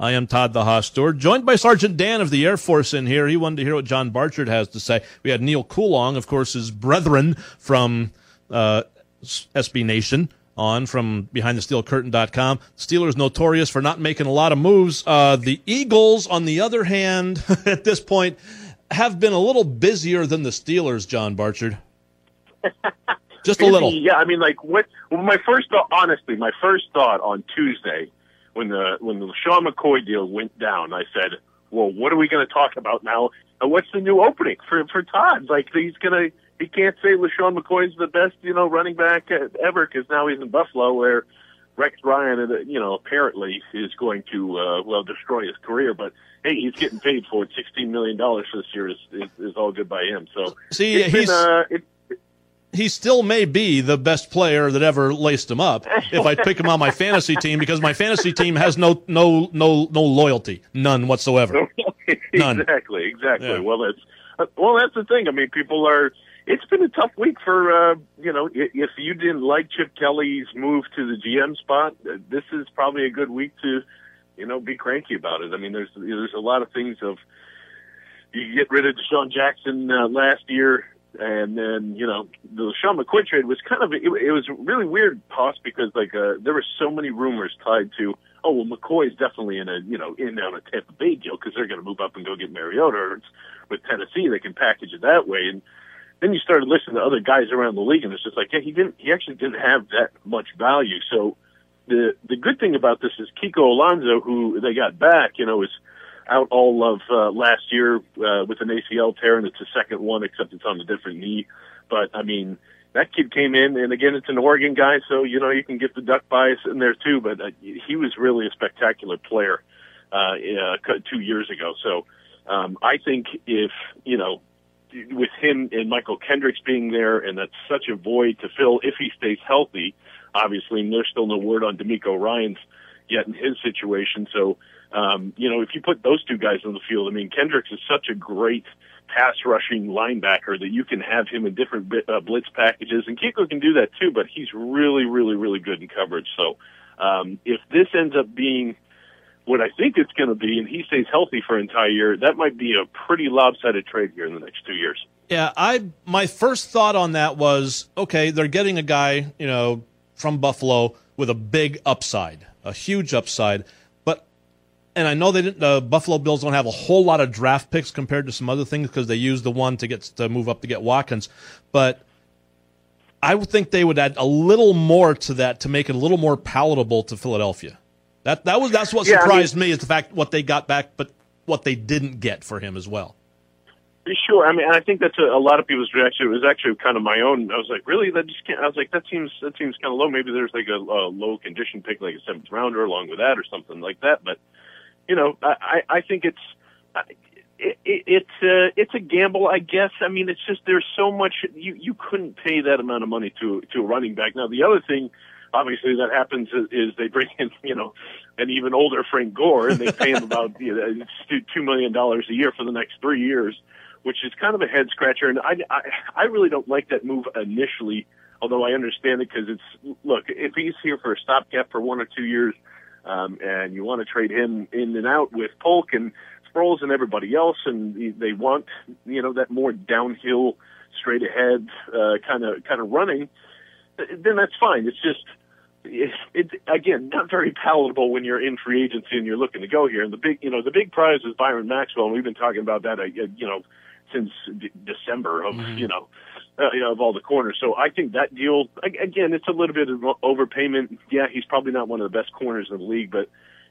I am Todd the Haas Stewart, joined by Sergeant Dan of the Air Force in here. He wanted to hear what John Barchard has to say. We had Neil Coolong, of course, his brethren from uh, SB Nation on from BehindTheSteelCurtain.com. Steelers notorious for not making a lot of moves. Uh, the Eagles, on the other hand, at this point, have been a little busier than the Steelers, John Barchard. Just a little. Yeah, I mean, like what? Well, my first thought, honestly, my first thought on Tuesday when the when LeSean McCoy deal went down, I said, "Well, what are we going to talk about now? And what's the new opening for for Todd? Like he's gonna he can't say LeSean McCoy's the best you know running back ever because now he's in Buffalo where Rex Ryan uh, you know apparently is going to uh, well destroy his career, but." Hey, he's getting paid for it. Sixteen million dollars this year is, is is all good by him. So see, he's been, uh, it, he still may be the best player that ever laced him up if I pick him on my fantasy team because my fantasy team has no no no no loyalty, none whatsoever. None. exactly, exactly. Yeah. Well, that's uh, well, that's the thing. I mean, people are. It's been a tough week for uh, you know. If you didn't like Chip Kelly's move to the GM spot, uh, this is probably a good week to you know be cranky about it. I mean, there's there's a lot of things of you get rid of DeSean Jackson uh, last year and then you know LeSean McCoy trade was kind of it, it was really weird, Poss, because like uh, there were so many rumors tied to oh well McCoy's definitely in a you know in on a Tampa Bay deal because they're going to move up and go get Mariota. Or with Tennessee they can package it that way, and then you started listening to other guys around the league, and it's just like yeah he didn't he actually didn't have that much value. So the the good thing about this is Kiko Alonso, who they got back, you know, is out all of uh, last year uh, with an ACL tear, and it's a second one, except it's on a different knee. But I mean, that kid came in, and again, it's an Oregon guy, so you know you can get the duck bias in there too. But uh, he was really a spectacular player uh, uh, two years ago. So um, I think if you know with him and Mychal Kendricks being there, and that's such a void to fill if he stays healthy. Obviously, there's still no word on DeMeco Ryans yet in his situation. So um, you know, if you put those two guys on the field, I mean, Kendricks is such a great pass rushing linebacker that you can have him in different bit, uh, blitz packages, and Kiko can do that too. But he's really, really, really good in coverage. So um, if this ends up being what I think it's going to be, and he stays healthy for an entire year, that might be a pretty lopsided trade here in the next two years. Yeah, I my first thought on that was okay, they're getting a guy, you know, from Buffalo with a big upside, a huge upside But and I know they didn't. The Buffalo Bills don't have a whole lot of draft picks compared to some other things because they used the one to get to move up to get Watkins, but I would think they would add a little more to that to make it a little more palatable to Philadelphia. That that was that's what yeah, surprised I mean, me is the fact what they got back, but what they didn't get for him as well. Sure. I mean, I think that's a, a lot of people's reaction. It was actually kind of my own. I was like, really? That just can't. I was like, that seems that seems kind of low. Maybe there's like a, a low condition pick, like a seventh rounder, along with that, or something like that. But you know, I, I think it's it, it, it's uh, it's a gamble, I guess. I mean, it's just there's so much you you couldn't pay that amount of money to to a running back. Now, the other thing obviously that happens is, is they bring in, you know, an even older Frank Gore and they pay him about you know, two million dollars a year for the next three years, which is kind of a head scratcher. And I, I, I really don't like that move initially, although I understand it because it's look if he's here for a stopgap for one or two years, um, and you want to trade him in and out with Polk and Sproles and everybody else, and they want you know that more downhill, straight ahead kind of kind of running, then that's fine. It's just it's it, again not very palatable when you're in free agency and you're looking to go here. And the big you know the big prize is Byron Maxwell, and we've been talking about that uh, you know since d- December of mm-hmm. you know. Uh, you know, of all the corners. So I think that deal, again, it's a little bit of overpayment. Yeah, he's probably not one of the best corners in the league, but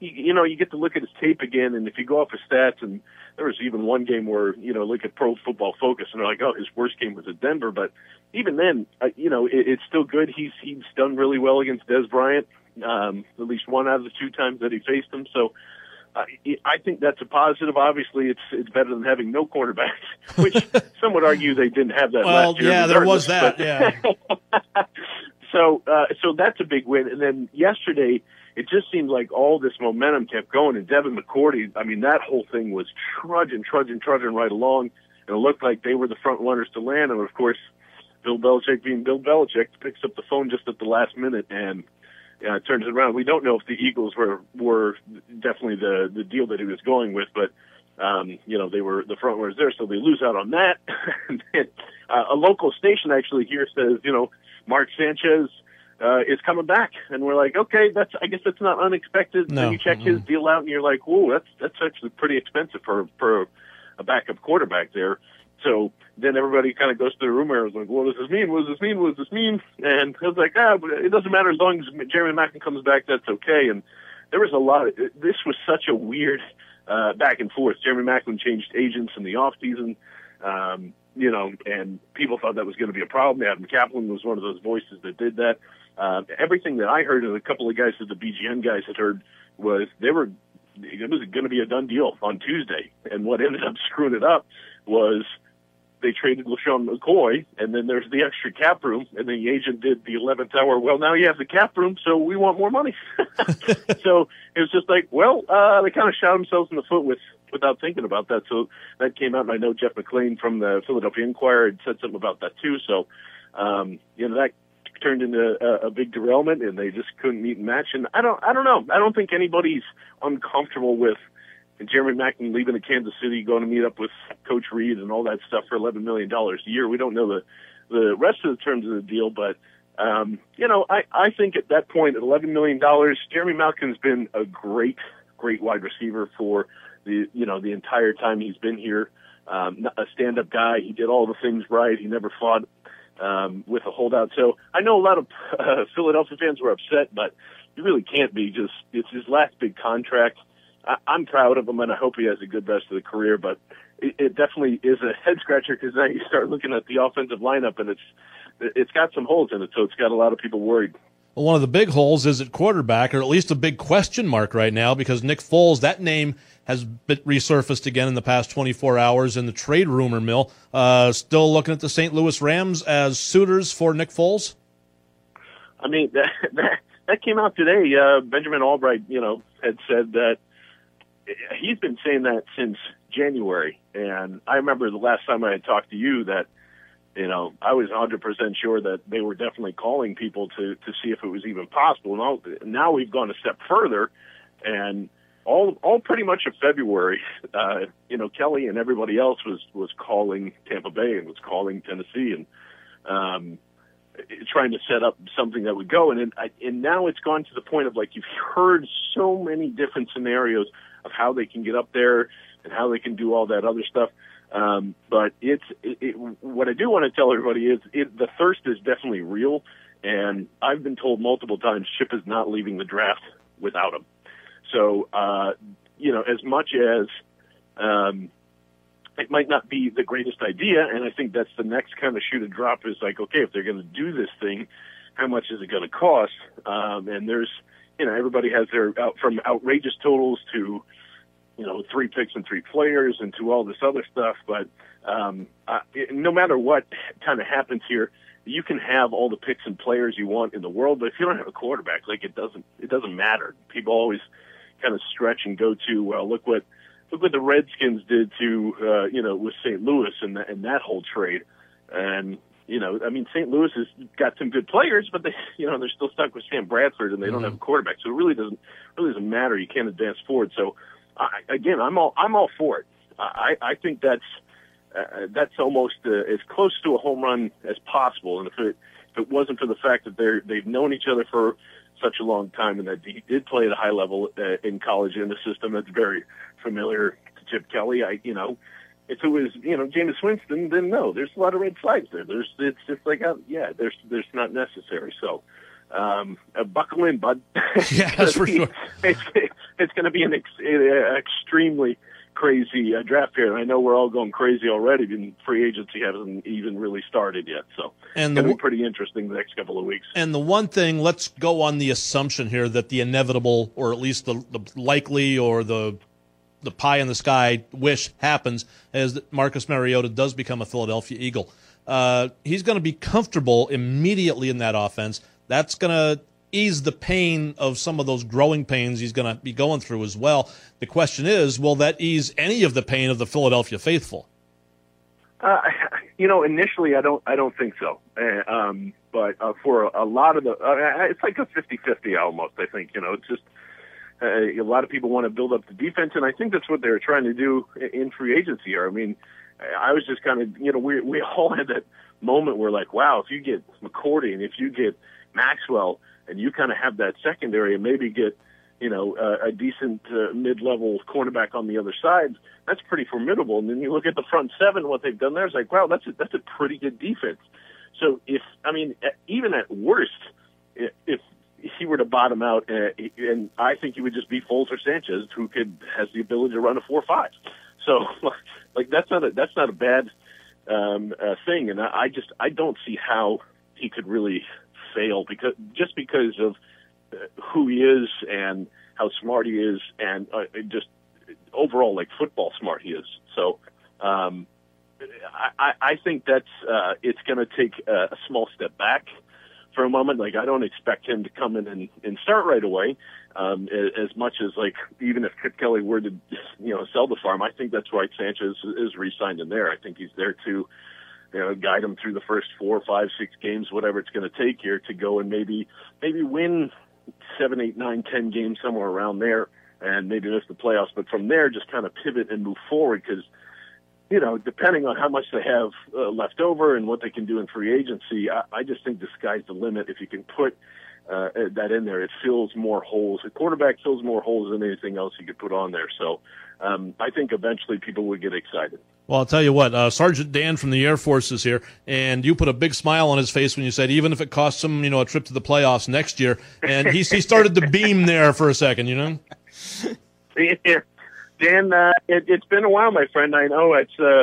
you know, you get to look at his tape again, and if you go off his stats, and there was even one game where you know, look at Pro Football Focus, and they're like, oh, his worst game was at Denver, but even then, uh, you know, it, it's still good. He's he's done really well against Dez Bryant, um, at least one out of the two times that he faced him. So. Uh, I think that's a positive. Obviously, it's it's better than having no cornerbacks, which some would argue they didn't have that well, last year. Yeah, there was that. But, yeah. so uh, so that's a big win. And then yesterday, it just seemed like all this momentum kept going. And Devin McCourty, I mean, that whole thing was trudging, trudging, trudging right along. And it looked like they were the front runners to land. And of course, Bill Belichick being Bill Belichick picks up the phone just at the last minute and uh, turns it around. We don't know if the Eagles were were definitely the the deal that he was going with, but um, you know they were the front runners there, so they lose out on that. and then, uh, a local station actually here says, you know, Mark Sanchez uh, is coming back, and we're like, okay, that's I guess that's not unexpected. No. Then you check mm-hmm. his deal out, and you're like, whoa, that's that's actually pretty expensive for for a backup quarterback there. So then everybody kind of goes to the rumor. I was like, what does this mean? What does this mean? What does this mean? And I was like, ah, but it doesn't matter as long as Jeremy Maclin comes back, that's okay. And there was a lot of, this was such a weird, uh, back and forth. Jeremy Maclin changed agents in the off season. Um, you know, and people thought that was going to be a problem. Adam Caplan was one of those voices that did that. Uh, everything that I heard and a couple of guys that the BGN guys had heard was they were it was going to be a done deal on Tuesday. And what ended up screwing it up was they traded LeSean McCoy, and then there's the extra cap room, and the agent did the 11th hour. Well, now you have the cap room, so we want more money. so it was just like, well, uh, they kind of shot themselves in the foot with without thinking about that. So that came out, and I know Jeff McLane from the Philadelphia Inquirer had said something about that too. So, um, you know, that turned into a, a big derailment, and they just couldn't meet and match. And I don't, I don't know. I don't think anybody's uncomfortable with Jeremy Maclin leaving to Kansas City, going to meet up with Coach Reid and all that stuff for eleven million dollars a year. We don't know the the rest of the terms of the deal, but um, you know, I I think at that point, at eleven million dollars, Jeremy Maclin's been a great great wide receiver for the you know the entire time he's been here. Um, a stand-up guy. He did all the things right. He never fought um, with a holdout. So I know a lot of uh, Philadelphia fans were upset, but you really can't be. Just it's his last big contract. I, I'm proud of him, and I hope he has a good rest of the career. But it, it definitely is a head scratcher because now you start looking at the offensive lineup, and it's it's got some holes in it. So it's got a lot of people worried. Well, one of the big holes is at quarterback, or at least a big question mark right now, because Nick Foles, that name has been resurfaced again in the past 24 hours in the trade rumor mill. Uh, still looking at the St. Louis Rams as suitors for Nick Foles? I mean, that, that, that came out today. Uh, Benjamin Albright, you know, had said that he's been saying that since January. And I remember the last time I had talked to you that you know, I was 100% sure that they were definitely calling people to to see if it was even possible. Now, now we've gone a step further, and all all pretty much of February, uh, you know, Kelly and everybody else was was calling Tampa Bay and was calling Tennessee and um, trying to set up something that would go. And and, and now it's gone to the point of like you've heard so many different scenarios of how they can get up there and how they can do all that other stuff. Um, but it's it, it, what I do want to tell everybody is it, the thirst is definitely real, and I've been told multiple times Chip is not leaving the draft without him. So uh, you know, as much as um, it might not be the greatest idea, and I think that's the next kind of shoe to drop is like, okay, if they're going to do this thing, how much is it going to cost? Um, and there's, you know, everybody has their out from outrageous totals to you know, three picks and three players and to all this other stuff. But um, uh, no matter what kind of happens here, you can have all the picks and players you want in the world, but if you don't have a quarterback, like it doesn't it doesn't matter. People always kind of stretch and go to well, look what look what the Redskins did to uh, you know with St. Louis and that, and that whole trade, and you know I mean St. Louis has got some good players, but they you know they're still stuck with Sam Bradford and they mm-hmm. don't have a quarterback, so it really doesn't really doesn't matter. You can't advance forward. So I, again, I'm all I'm all for it. I I think that's uh, that's almost uh, as close to a home run as possible. And if it if it wasn't for the fact that they're they've known each other for such a long time and that he did play at a high level uh, in college in a system that's very familiar to Chip Kelly, I you know. If it was, you know, Jameis Winston, then no. There's a lot of red flags there. There's, it's just like, uh, yeah, there's, there's not necessary. So, um, uh, buckle in, bud. Yeah, that's for sure. It's, it's going to be an ex- uh, extremely crazy uh, draft period. I know we're all going crazy already, and free agency hasn't even really started yet. So and it's going to be pretty interesting the next couple of weeks. And the one thing, let's go on the assumption here that the inevitable, or at least the, the likely, or the the pie in the sky wish happens, is that Marcus Mariota does become a Philadelphia Eagle. Uh, he's going to be comfortable immediately in that offense. That's going to ease the pain of some of those growing pains he's going to be going through as well. The question is, will that ease any of the pain of the Philadelphia faithful? Uh, you know, initially, I don't, I don't think so. Uh, um, but uh, for a, lot of the, uh, it's like a 50-50 almost. I think you know, it's just uh, a lot of people want to build up the defense, and I think that's what they're trying to do in free agency. Here, I mean, I was just kind of, you know, we we all had that moment where like, wow, if you get McCourty and if you get Maxwell, and you kind of have that secondary and maybe get you know uh, a decent uh, mid-level cornerback on the other side, that's pretty formidable. And then you look at the front seven, what they've done there is like, wow, that's a, that's a pretty good defense. So if I mean, even at worst, if he were to bottom out, uh, and I think he would just be Foles or Sanchez, who could has the ability to run a four-five. So, like that's not a that's not a bad um, uh, thing, and I, I just I don't see how he could really fail because just because of uh, who he is and how smart he is and uh, just overall like football smart he is. So um, I, I think that's uh, it's going to take a, small step back for a moment. Like I don't expect him to come in and, and start right away. Um, as much as like even if Chip Kelly were to you know sell the farm, I think that's why Sanchez is re-signed in there. I think he's there to you know, guide them through the first four, five, six games, whatever it's going to take here to go and maybe maybe win seven, eight, nine, ten games somewhere around there, and maybe miss the playoffs. But from there, just kind of pivot and move forward because you know, depending on how much they have uh, left over and what they can do in free agency, I, I just think the sky's the limit. If you can put uh, that in there, it fills more holes. The quarterback fills more holes than anything else you could put on there. So um, I think eventually people would get excited. Well, I'll tell you what, uh, Sergeant Dan from the Air Force is here, and you put a big smile on his face when you said, even if it costs him, you know, a trip to the playoffs next year. And he, he started to beam there for a second, you know? Yeah. Dan, uh, it, has been a while, my friend. I know it's, uh,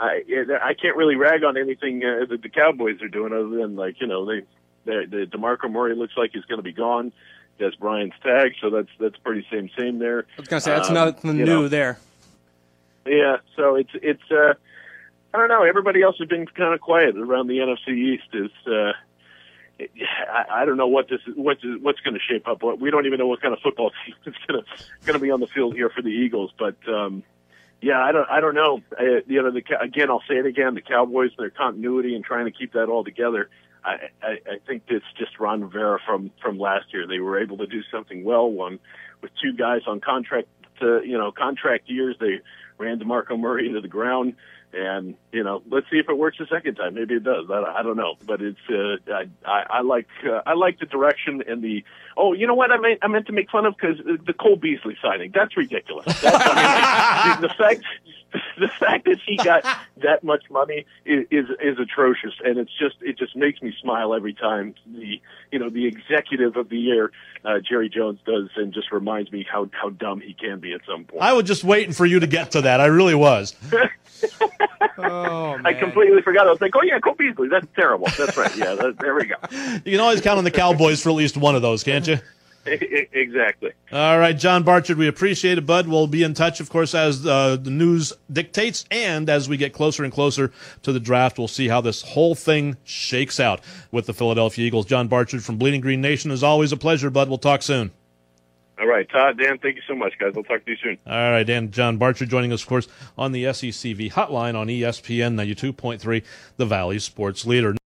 I, it, I can't really rag on anything uh, that the Cowboys are doing other than, like, you know, they, they, the DeMarco Murray looks like he's going to be gone. That's Bryant's tag, so that's that's pretty same same there. I was going to say, that's um, nothing new know. there. Yeah, so it's it's uh I don't know. Everybody else has been kind of quiet around the NFC East. Is uh, I, I don't know what this what's what's going to shape up. We don't even know what kind of football team is going to going to be on the field here for the Eagles. But um, yeah, I don't I don't know. I, you know, the, again, I'll say it again: the Cowboys, their continuity and trying to keep that all together. I, I, I think it's just Ron Rivera from from last year. They were able to do something well. One with two guys on contract, to, you know, contract years. They ran DeMarco Murray into the ground. And you know, let's see if it works the second time. Maybe it does. I, I don't know, but it's uh, I, I, I like uh, I like the direction and the. Oh, you know what? I meant I meant to make fun of because the Cole Beasley signing. That's ridiculous. That's, I mean, the fact the fact that he got that much money is, is is atrocious, and it's just it just makes me smile every time the you know the executive of the year uh, Jerry Jones does, and just reminds me how how dumb he can be at some point. I was just waiting for you to get to that. I really was. oh, I completely forgot. I was like, oh yeah, Cole Beasley. That's terrible. That's right. Yeah, that, there we go. You can always count on the Cowboys for at least one of those, can't you? exactly. All right, John Barchard, we appreciate it, bud. We'll be in touch, of course, as uh, the news dictates, and as we get closer and closer to the draft, we'll see how this whole thing shakes out with the Philadelphia Eagles. John Barchard from Bleeding Green Nation is always a pleasure, bud. We'll talk soon. All right, Todd, Dan, thank you so much, guys. We'll talk to you soon. All right, Dan, John Barchard joining us, of course, on the SECV hotline on ESPN 92.3, the Valley Sports Leader.